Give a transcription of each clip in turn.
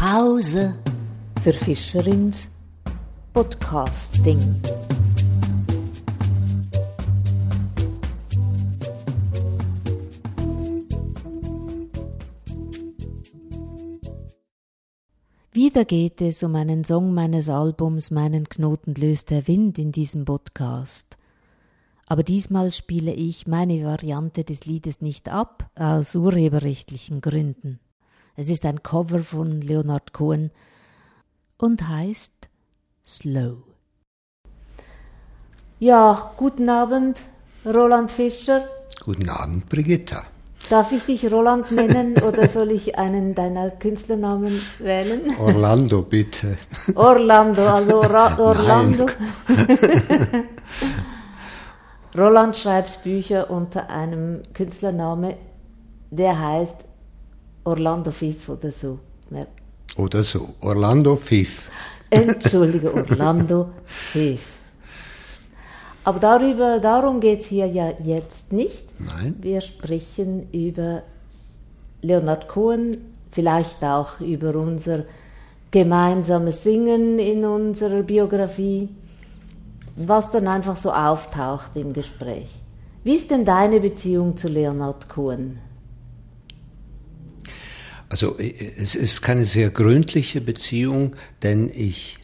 Pause für Fischerins Podcasting. Wieder geht es um einen Song meines Albums Meinen Knoten löst der Wind in diesem Podcast. Aber diesmal spiele ich meine Variante des Liedes nicht ab, aus urheberrechtlichen Gründen. Es ist ein Cover von Leonard Cohen und heißt Slow. Ja, guten Abend, Roland Fischer. Guten Abend, Brigitta. Darf ich dich Roland nennen oder soll ich einen deiner Künstlernamen wählen? Orlando, bitte. Orlando, also Ra Orlando. Roland schreibt Bücher unter einem Künstlernamen, der heißt Orlando Fiff oder so. Ja. Oder so, Orlando Fiff. Entschuldige, Orlando Fiff. Aber darüber, darum geht es hier ja jetzt nicht. Nein. Wir sprechen über Leonard Cohen, vielleicht auch über unser gemeinsames Singen in unserer Biografie, was dann einfach so auftaucht im Gespräch. Wie ist denn deine Beziehung zu Leonard Cohen? Also es ist keine sehr gründliche Beziehung, denn ich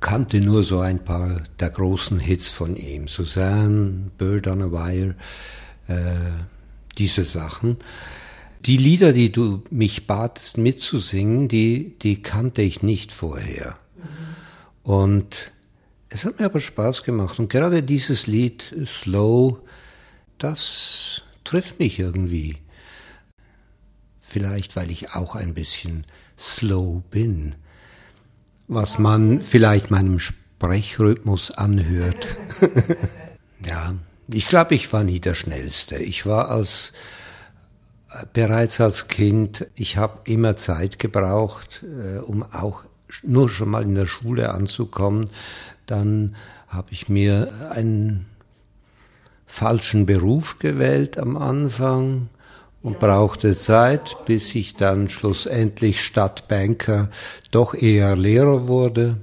kannte nur so ein paar der großen Hits von ihm. Suzanne, Bird on a Wire, äh, diese Sachen. Die Lieder, die du mich batest mitzusingen, die, die kannte ich nicht vorher. Mhm. Und es hat mir aber Spaß gemacht. Und gerade dieses Lied, Slow, das trifft mich irgendwie. Vielleicht, weil ich auch ein bisschen slow bin was man vielleicht meinem Sprechrhythmus anhört. ja, ich glaube, ich war nie der Schnellste. Ich war als bereits als Kind, ich habe immer Zeit gebraucht, äh, um auch nur schon mal in der Schule anzukommen. Dann habe ich mir einen falschen Beruf gewählt am Anfang und brauchte Zeit, bis ich dann schlussendlich statt Banker doch eher Lehrer wurde.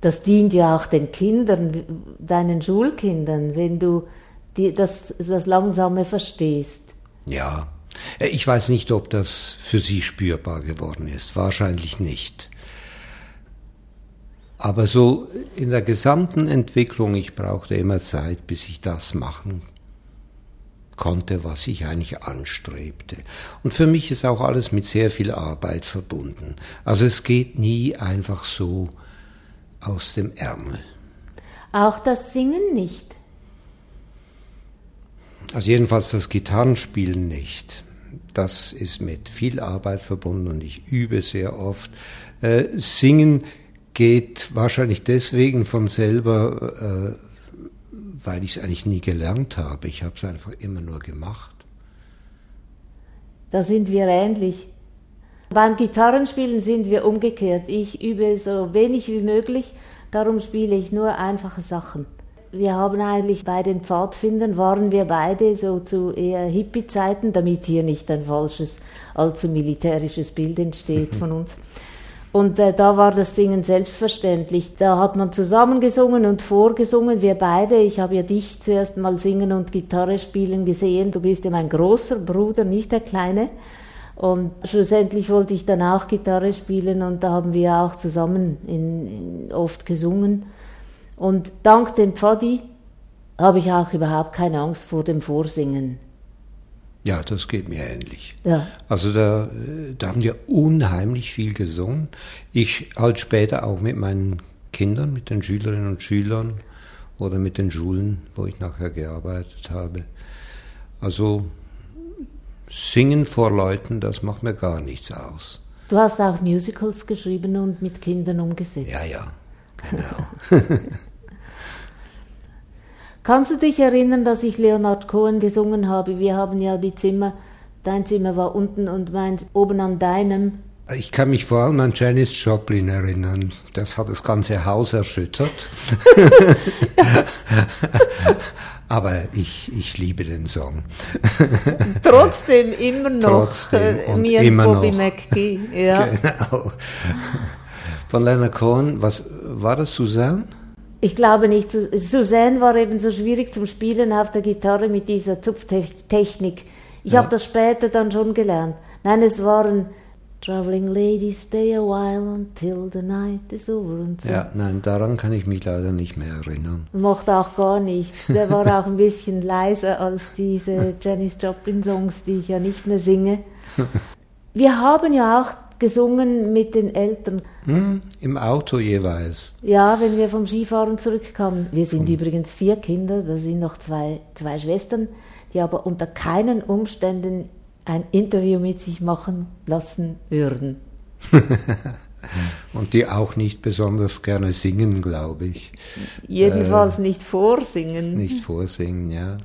Das dient ja auch den Kindern, deinen Schulkindern, wenn du die, das, das Langsame verstehst. Ja, äh, ich weiß nicht, ob das für sie spürbar geworden ist. Wahrscheinlich nicht. Aber so in der gesamten Entwicklung, ich brauchte immer Zeit, bis ich das machen konnte, was ich eigentlich anstrebte. Und für mich ist auch alles mit sehr viel Arbeit verbunden. Also es geht nie einfach so aus dem Ärmel. Auch das Singen nicht. Also jedenfalls das Gitarrenspielen nicht. Das ist mit viel Arbeit verbunden und ich übe sehr oft. Äh, Singen geht wahrscheinlich deswegen von selber, äh, weil ich es eigentlich nie gelernt habe. Ich habe es einfach immer nur gemacht. Da sind wir ähnlich. Beim Gitarrenspielen sind wir umgekehrt. Ich übe so wenig wie möglich, darum spiele ich nur einfache Sachen. Wir haben eigentlich bei den Pfadfindern waren wir beide so zu eher Hippie-Zeiten, damit hier nicht ein falsches, allzu militärisches Bild entsteht von uns. Und äh, da war das Singen selbstverständlich. Da hat man zusammen gesungen und vorgesungen, wir beide. Ich habe ja dich zuerst mal singen und Gitarre spielen gesehen. Du bist ja mein großer Bruder, nicht der kleine. Und schlussendlich wollte ich dann auch Gitarre spielen und da haben wir auch zusammen in, in oft gesungen. Und dank dem Pfadi habe ich auch überhaupt keine Angst vor dem Vorsingen. Ja, das geht mir ähnlich. Ja. Also da, da haben wir unheimlich viel gesungen. Ich halt später auch mit meinen Kindern, mit den Schülerinnen und Schülern oder mit den Schulen, wo ich nachher gearbeitet habe. Also singen vor Leuten, das macht mir gar nichts aus. Du hast auch Musicals geschrieben und mit Kindern umgesetzt. Ja, ja, genau. Kannst du dich erinnern, dass ich Leonard Cohen gesungen habe? Wir haben ja die Zimmer, dein Zimmer war unten und meins oben an deinem. Ich kann mich vor allem an Janis Joplin erinnern. Das hat das ganze Haus erschüttert. Aber ich, ich liebe den Song. Trotzdem immer noch. Trotzdem äh, und mir immer Bobby noch. McGee. Ja. Genau. Von Leonard Cohen, was war das, Susanne? Ich glaube nicht. Su- Suzanne war eben so schwierig zum Spielen auf der Gitarre mit dieser Zupftechnik. Ich Ja. habe das später dann schon gelernt. Nein, es waren Traveling Ladies, stay a while until the night is over und so. Ja, nein, daran kann ich mich leider nicht mehr erinnern. Mochte auch gar nichts. Der war auch ein bisschen leiser als diese Janis Joplin Songs, die ich ja nicht mehr singe. Wir haben ja auch gesungen mit den Eltern. Hm, Im Auto jeweils. Ja, wenn wir vom Skifahren zurückkamen. Wir sind übrigens vier Kinder, da sind noch zwei, zwei Schwestern, die aber unter keinen Umständen ein Interview mit sich machen lassen würden. Und die auch nicht besonders gerne singen, glaube ich. Jedenfalls nicht vorsingen. Nicht vorsingen, ja.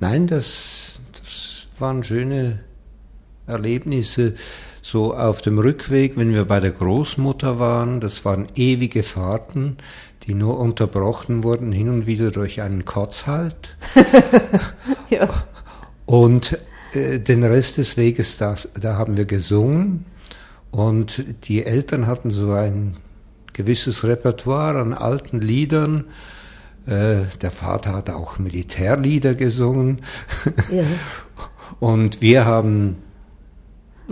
Nein, das, das waren schöne Erlebnisse. So auf dem Rückweg, wenn wir bei der Großmutter waren, das waren ewige Fahrten, die nur unterbrochen wurden, hin und wieder durch einen Kotzhalt. Ja. Und äh, den Rest des Weges, das, da haben wir gesungen. Und die Eltern hatten so ein gewisses Repertoire an alten Liedern. Äh, der Vater hat auch Militärlieder gesungen. Ja. Und wir haben,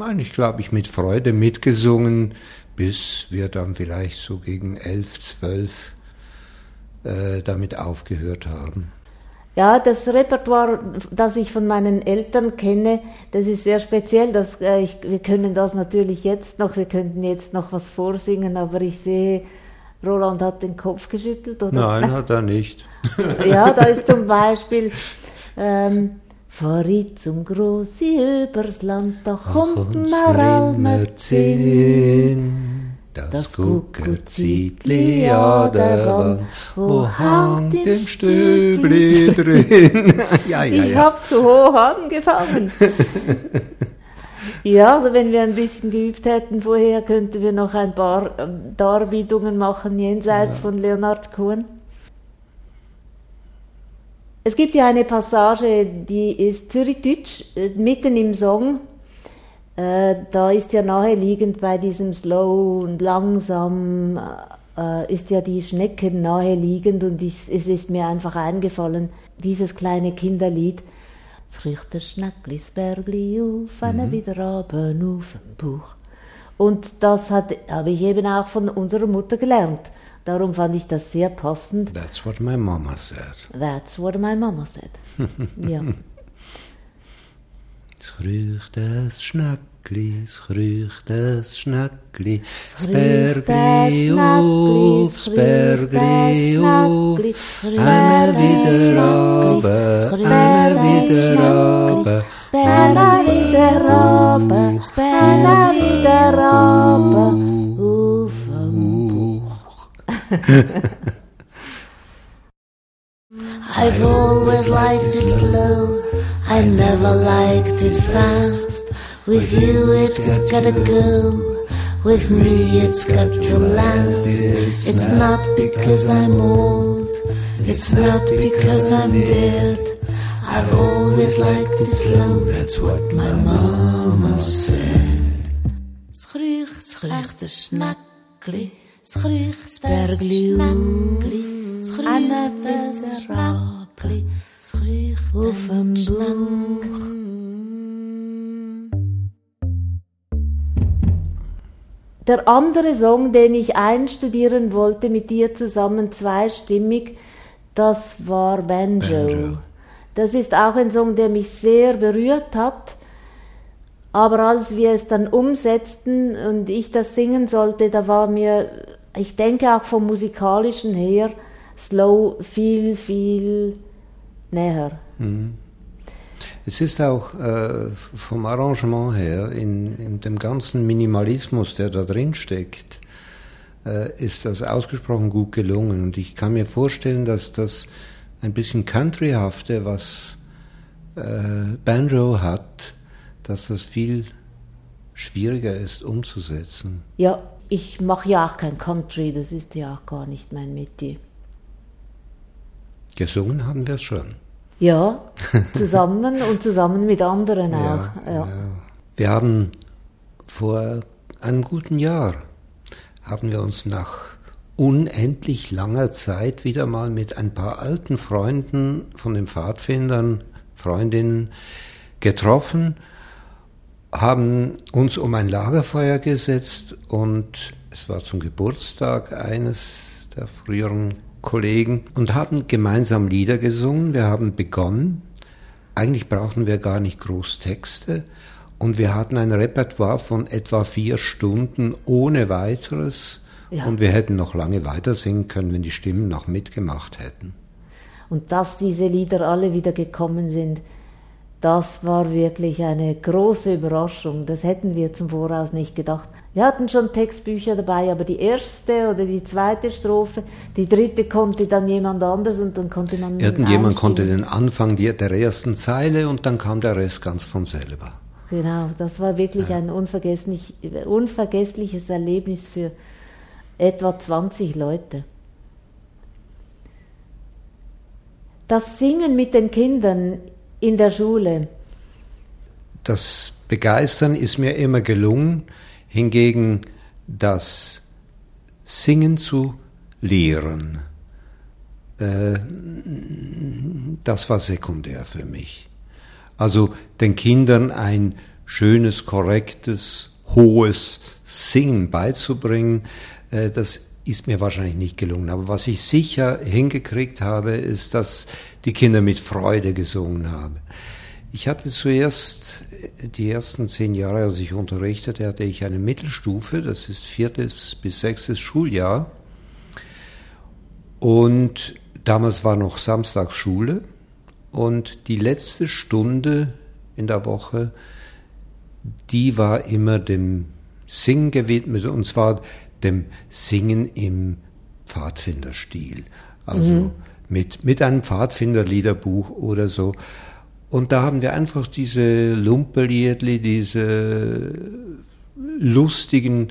eigentlich glaube ich, mit Freude mitgesungen, bis wir dann vielleicht so gegen elf, zwölf äh, damit aufgehört haben. Ja, das Repertoire, das ich von meinen Eltern kenne, das ist sehr speziell. Das, äh, ich, wir können das natürlich jetzt noch, wir könnten jetzt noch was vorsingen, aber ich sehe, Roland hat den Kopf geschüttelt. Oder? Nein, hat er nicht. Ja, da ist zum Beispiel, ähm, fahr ich zum Grossi übers Land, da kommt mir allmer zehn. Das, Kuckerzietli an der Wand, wo hängt im Stübli drin. ja, ja, Ich ja. habe zu hoch angefangen. ja, also wenn wir ein bisschen geübt hätten vorher, könnten wir noch ein paar ähm, Darbietungen machen jenseits von Leonard Cohen. Es gibt ja eine Passage, die ist Zürichdeutsch, äh, mitten im Song. Äh, da ist ja naheliegend bei diesem Slow und langsam äh, ist ja die Schnecke naheliegend und ich, es ist mir einfach eingefallen, dieses kleine Kinderlied. Es riecht der Schneckli das Bergli auf, einer wieder runter auf den Bauch. Und das habe ich eben auch von unserer Mutter gelernt. Darum fand ich das sehr passend. That's what my mama said. That's what my mama said. ja. Es riecht das Schneckli, es riecht das Schneckli, das riecht Bergli das auf, das Schneckli, Bergli es auf, riecht das eine Schneckli, wieder es runter, riecht eine das wieder runter, Spänner wieder runter, Spänner wieder runter, auf dem Bauch. I've always liked it slow. I never liked it fast. With you, it's gotta go. With me, it's got to last. It's not because I'm old. It's not because I'm dead. I've always liked it slow. That's what my mama said. Schruch, schruch, der Schnackli. Schruch, Spergli, Schnackli. Anna, das Schnackli. Schruch, Der andere Song, den ich einstudieren wollte mit dir zusammen, zweistimmig, das war Banjo. Banjo. Das ist auch ein Song, der mich sehr berührt hat. Aber als wir es dann umsetzten und ich das singen sollte, da war mir, ich denke auch vom musikalischen her, Slow viel, viel näher. Es ist auch äh, vom Arrangement her, in, in dem ganzen Minimalismus, der da drin steckt, äh, ist das ausgesprochen gut gelungen. Und ich kann mir vorstellen, dass das ein bisschen Countryhafte, was äh, Banjo hat, dass das viel schwieriger ist umzusetzen. Ja, ich mache ja auch kein Country, das ist ja auch gar nicht mein Metier. Gesungen haben wir es schon. Ja, zusammen und zusammen mit anderen auch. Ja, ja. Wir haben vor einem guten Jahr haben wir uns nach unendlich langer Zeit wieder mal mit ein paar alten Freunden von den Pfadfindern, Freundinnen getroffen, haben uns um ein Lagerfeuer gesetzt und es war zum Geburtstag eines der früheren Kollegen und haben gemeinsam Lieder gesungen. Wir haben begonnen. Eigentlich brauchten wir gar nicht groß Texte. Und wir hatten ein Repertoire von etwa vier Stunden ohne weiteres. Ja. Und wir hätten noch lange weiter singen können, wenn die Stimmen noch mitgemacht hätten. Und dass diese Lieder alle wieder gekommen sind, das war wirklich eine große Überraschung. Das hätten wir zum Voraus nicht gedacht. Wir hatten schon Textbücher dabei, aber die erste oder die zweite Strophe, die dritte konnte dann jemand anders und dann konnte man. Irgendjemand konnte den Anfang der ersten Zeile und dann kam der Rest ganz von selber. Genau, das war wirklich ja. ein unvergesslich, unvergessliches Erlebnis für etwa 20 Leute. Das Singen mit den Kindern in der Schule? Das Begeistern ist mir immer gelungen, hingegen das Singen zu lehren, äh, das war sekundär für mich. Also den Kindern ein schönes, korrektes, hohes Singen beizubringen, äh, das ist mir wahrscheinlich nicht gelungen. Aber was ich sicher hingekriegt habe, ist, dass die Kinder mit Freude gesungen haben. Ich hatte zuerst die ersten zehn Jahre, als ich unterrichtete, hatte ich eine Mittelstufe, das ist viertes bis sechstes Schuljahr. Und damals war noch Samstagsschule. Und die letzte Stunde in der Woche, die war immer dem Singen gewidmet, und zwar dem Singen im Pfadfinderstil. Also mhm. mit, mit einem Pfadfinderliederbuch oder so. Und da haben wir einfach diese Lumpeliedli, diese lustigen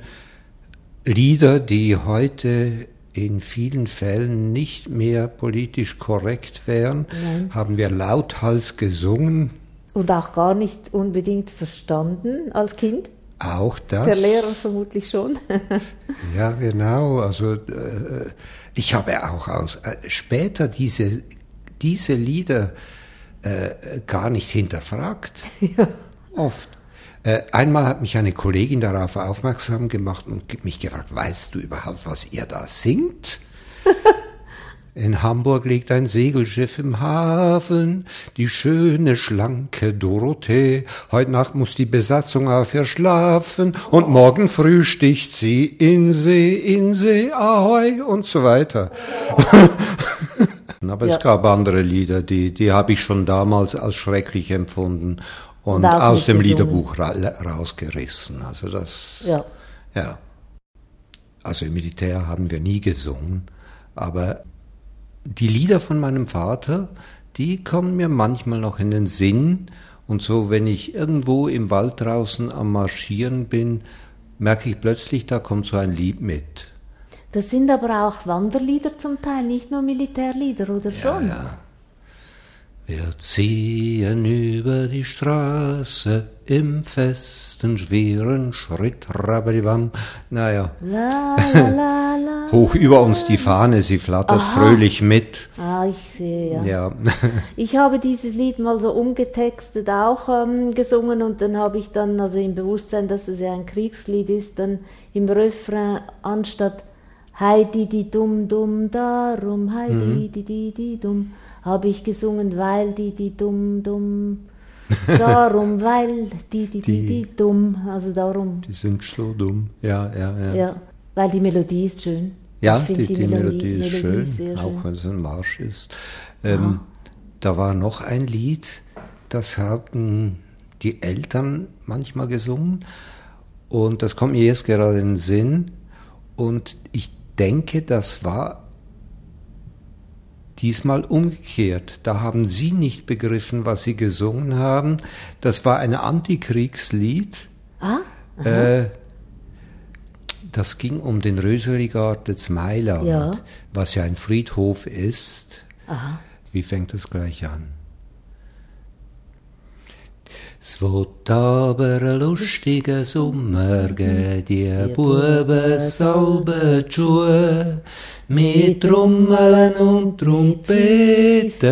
Lieder, die heute in vielen Fällen nicht mehr politisch korrekt wären, Nein. haben wir lauthals gesungen. Und auch gar nicht unbedingt verstanden als Kind? Auch das. Der Lehrer vermutlich schon. ja, genau. Also äh, ich habe auch aus, äh, später diese, diese Lieder äh, gar nicht hinterfragt. Ja. Oft. Äh, einmal hat mich eine Kollegin darauf aufmerksam gemacht und mich gefragt, weißt du überhaupt, was ihr da singt? In Hamburg liegt ein Segelschiff im Hafen, die schöne, schlanke Dorothee. Heut Nacht muss die Besatzung auf ihr schlafen und morgen früh sticht sie in See, in See, ahoi und so weiter. Aber ja. es gab andere Lieder, die, die habe ich schon damals als schrecklich empfunden und, und aus dem Liederbuch ra rausgerissen. Also das, ja. ja. Also im Militär haben wir nie gesungen, aber die Lieder von meinem Vater, die kommen mir manchmal noch in den Sinn. Und so, wenn ich irgendwo im Wald draußen am Marschieren bin, merke ich plötzlich, da kommt so ein Lied mit. Das sind aber auch Wanderlieder zum Teil, nicht nur Militärlieder, oder schon? Ja, ja. Wir ziehen über die Straße im festen, schweren Schritt, rabadibam. Naja. La, la, la, la, Hoch über uns die Fahne, sie flattert Aha. fröhlich mit. Ah, ich sehe, ja. ja. ich habe dieses Lied mal so umgetextet auch ähm, gesungen und dann habe ich dann, also im Bewusstsein, dass es ja ein Kriegslied ist, dann im Refrain anstatt Heidi die dumm dumm darum, Heidi mhm. die die die dumm habe ich gesungen, weil die, die dumm, dumm. Darum, weil die, die, die, die, dumm. Also darum. Die sind so dumm. Ja, ja, ja. Ja, weil die Melodie ist schön. Ja, die, die, die, Melodie, Melodie ist schön, schön, auch wenn es ein Marsch ist. Ähm, da war noch ein Lied, das haben die Eltern manchmal gesungen. Und das kommt mir jetzt gerade in den Sinn. Und ich denke, das war Diesmal umgekehrt. Da haben sie nicht begriffen, was sie gesungen haben. Das war ein Antikriegslied. Ah? Äh, das ging um den Röseligarten zu Mailand, Ja. was ja ein Friedhof ist. Aha. Wie fängt das gleich an? Es wird aber ein lustiger Sommer geben, die Buben salben die Schuhe, mit Trommeln und Trompeten,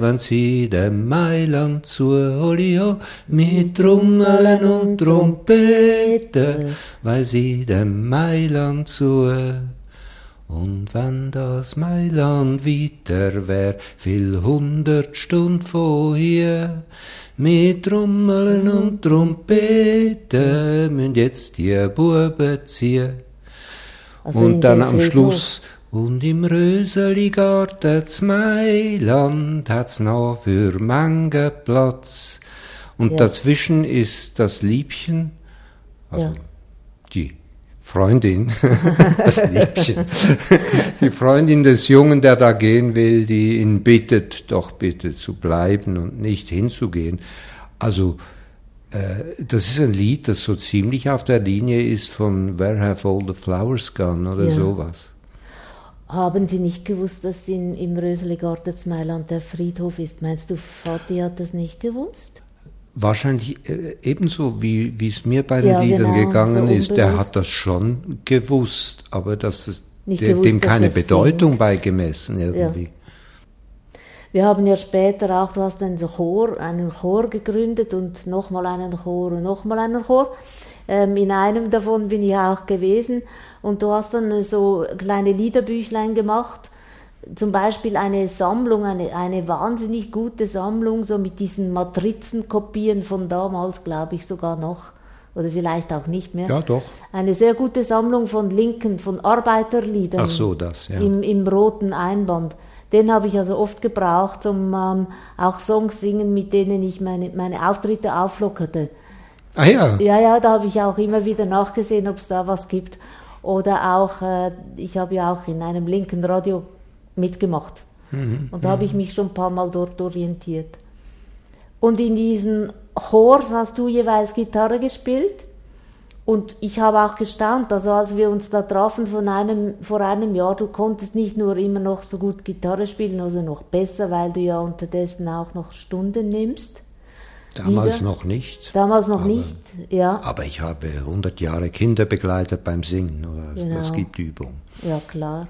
wenn sie dem Mailand zu. Olio, mit Trommeln und Trompeten, weil sie dem Mailand zu und wenn das Mailand weiter wär, viel hundert Stund von hier, mit Trommeln und Trompeten müssen jetzt die Buben ziehen. Also und dann am Friedhof. Schluss, und im Röseligarten zu Mailand hat's noch für Mange Platz. Und Ja. dazwischen ist das Liebchen, also Ja. die Freundin, das Liebchen, die Freundin des Jungen, der da gehen will, die ihn bittet, doch bitte zu bleiben und nicht hinzugehen. Also, äh, das ist ein Lied, das so ziemlich auf der Linie ist von Where Have All the Flowers Gone oder Ja. sowas. Haben Sie nicht gewusst, dass in, im Röseligarten zu Mailand der Friedhof ist? Meinst du, Vati hat das nicht gewusst? Wahrscheinlich äh, ebenso, wie wie es mir bei den Ja, Liedern genau, gegangen so ist. Der hat das schon gewusst, aber dass es Nicht gewusst, dem dass keine Bedeutung singt. beigemessen irgendwie. Wir haben ja später auch, du hast einen Chor, einen Chor gegründet und nochmal einen Chor und nochmal einen Chor. Ähm, in einem davon bin ich auch gewesen und du hast dann so kleine Liederbüchlein gemacht. Zum Beispiel eine Sammlung, eine, eine wahnsinnig gute Sammlung, so mit diesen Matrizenkopien von damals, glaube ich sogar noch. Oder vielleicht auch nicht mehr. Ja, doch. Eine sehr gute Sammlung von Linken, von Arbeiterliedern. Ach so, das, ja. Im, im roten Einband. Den habe ich also oft gebraucht, um ähm, auch Songs singen, mit denen ich meine, meine Auftritte auflockerte. Ah ja, Ja, ja, da habe ich auch immer wieder nachgesehen, ob es da was gibt. Oder auch, äh, ich habe ja auch in einem linken Radio mitgemacht. Und da habe ich mich schon ein paar Mal dort orientiert. Und in diesen Chors hast du jeweils Gitarre gespielt. Und ich habe auch gestaunt, also als wir uns da trafen von einem, vor einem Jahr, du konntest nicht nur immer noch so gut Gitarre spielen, also noch besser, weil du ja unterdessen auch noch Stunden nimmst. damals wieder. noch nicht. Damals noch aber, nicht, ja. Aber ich habe 100 Jahre Kinder begleitet beim Singen. Oder Genau. Es gibt Übung. Ja, klar.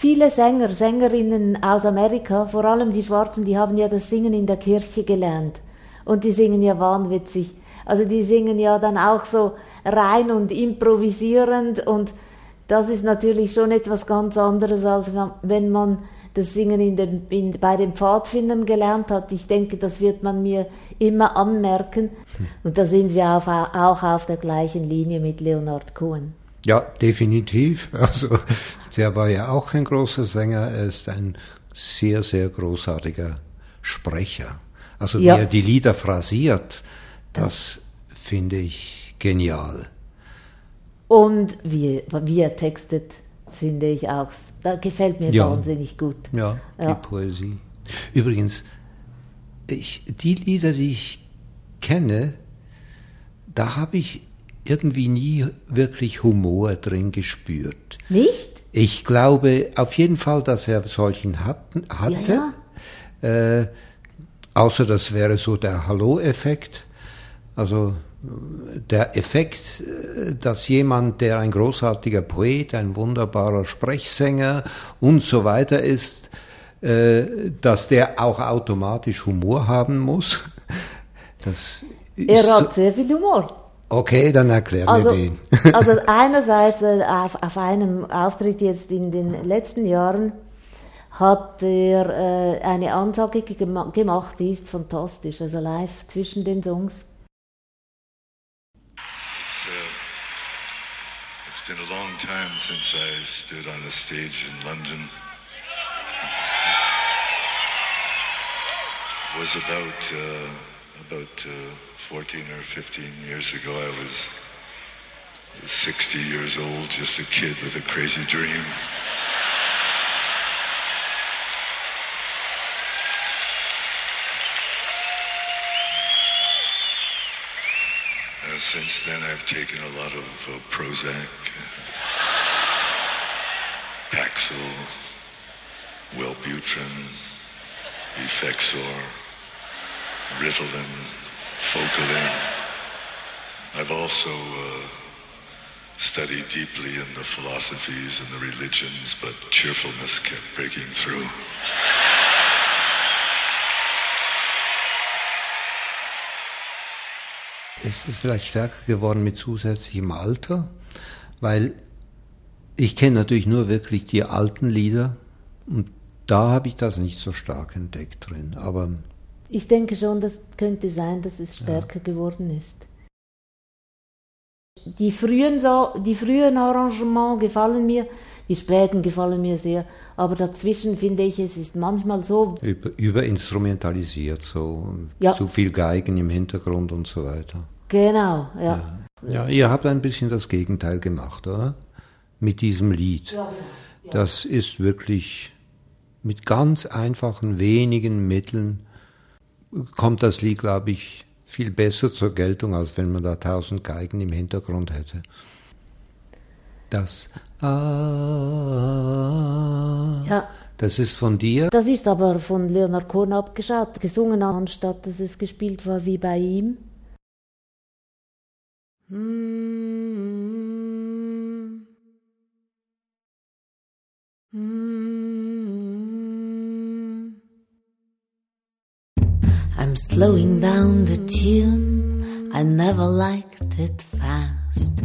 Viele Sänger, Sängerinnen aus Amerika, vor allem die Schwarzen, die haben ja das Singen in der Kirche gelernt. Und die singen ja wahnwitzig. Also die singen ja dann auch so rein und improvisierend und das ist natürlich schon etwas ganz anderes, als wenn- man das Singen in den, in, bei den Pfadfindern gelernt hat. Ich denke, das wird man mir immer anmerken. Und da sind wir auf, auch auf der gleichen Linie mit Leonard Cohen. Ja, definitiv. Also, der war ja auch ein großer Sänger. Er ist ein sehr, sehr großartiger Sprecher. Also, Ja. wie er die Lieder phrasiert, das finde ich genial. Und wie, wie er textet, finde ich auch. Da gefällt mir Ja. wahnsinnig gut. Ja, Ja. die Poesie. Übrigens, ich, die Lieder, die ich kenne, da habe ich irgendwie nie wirklich Humor drin gespürt. Nicht? Ich glaube auf jeden Fall, dass er solchen hatten, hatte. Äh, außer das wäre so der Hallo-Effekt. Also äh, der Effekt, äh, dass jemand, der ein großartiger Poet, ein wunderbarer Sprechsänger und so weiter ist, äh, dass der auch automatisch Humor haben muss. Das Er so, hat sehr viel Humor. Okay, dann erklär Also, mir den. also einerseits äh, auf, auf einem Auftritt jetzt in den letzten Jahren hat er äh, eine Ansage gema gemacht, die ist fantastisch, also live zwischen den Songs. It's, uh, it's been a long time since I stood on a stage in London. It was about uh, about uh, 14 or 15 years ago. I was 60 years old, just a kid with a crazy dream. And since then, I've taken a lot of uh, Prozac, Paxil, Wellbutrin, Effexor, Ritalin, Focalin. I've also uh, studied deeply in the philosophies and the religions, but cheerfulness kept breaking through. Ist es vielleicht stärker geworden mit zusätzlichem Alter? Weil ich kenne natürlich nur wirklich die alten Lieder und da habe ich das nicht so stark entdeckt drin. Aber ich denke schon, das könnte sein, dass es stärker ja. geworden ist. Die frühen, so die frühen Arrangements gefallen mir, die späten gefallen mir sehr, aber dazwischen finde ich, es ist manchmal so. Über, überinstrumentalisiert, so ja. zu viel Geigen im Hintergrund und so weiter. Genau, ja. ja. ja. ihr habt ein bisschen das Gegenteil gemacht, oder? Mit diesem Lied. Ja, ja. Das ist wirklich mit ganz einfachen, wenigen Mitteln kommt das Lied, glaube ich, viel besser zur Geltung, als wenn man da tausend Geigen im Hintergrund hätte. Das Ah, ja. das ist von dir? Das ist aber von Leonard Cohen abgeschaut, gesungen, anstatt dass es gespielt war wie bei ihm. I'm slowing down the tune. I never liked it fast.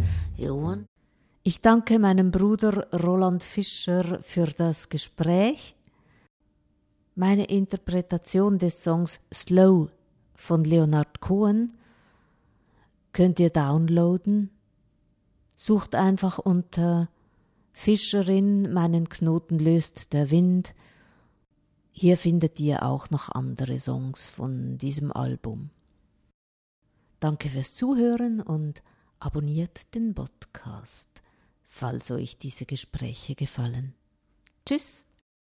Ich danke meinem Bruder Roland Fischer für das Gespräch. Meine Interpretation des Songs Slow von Leonard Cohen könnt ihr downloaden. Sucht einfach unter Fischerin, meinen Knoten löst der Wind. Hier findet ihr auch noch andere Songs von diesem Album. Danke fürs Zuhören und abonniert den Podcast falls euch diese Gespräche gefallen. Tschüss!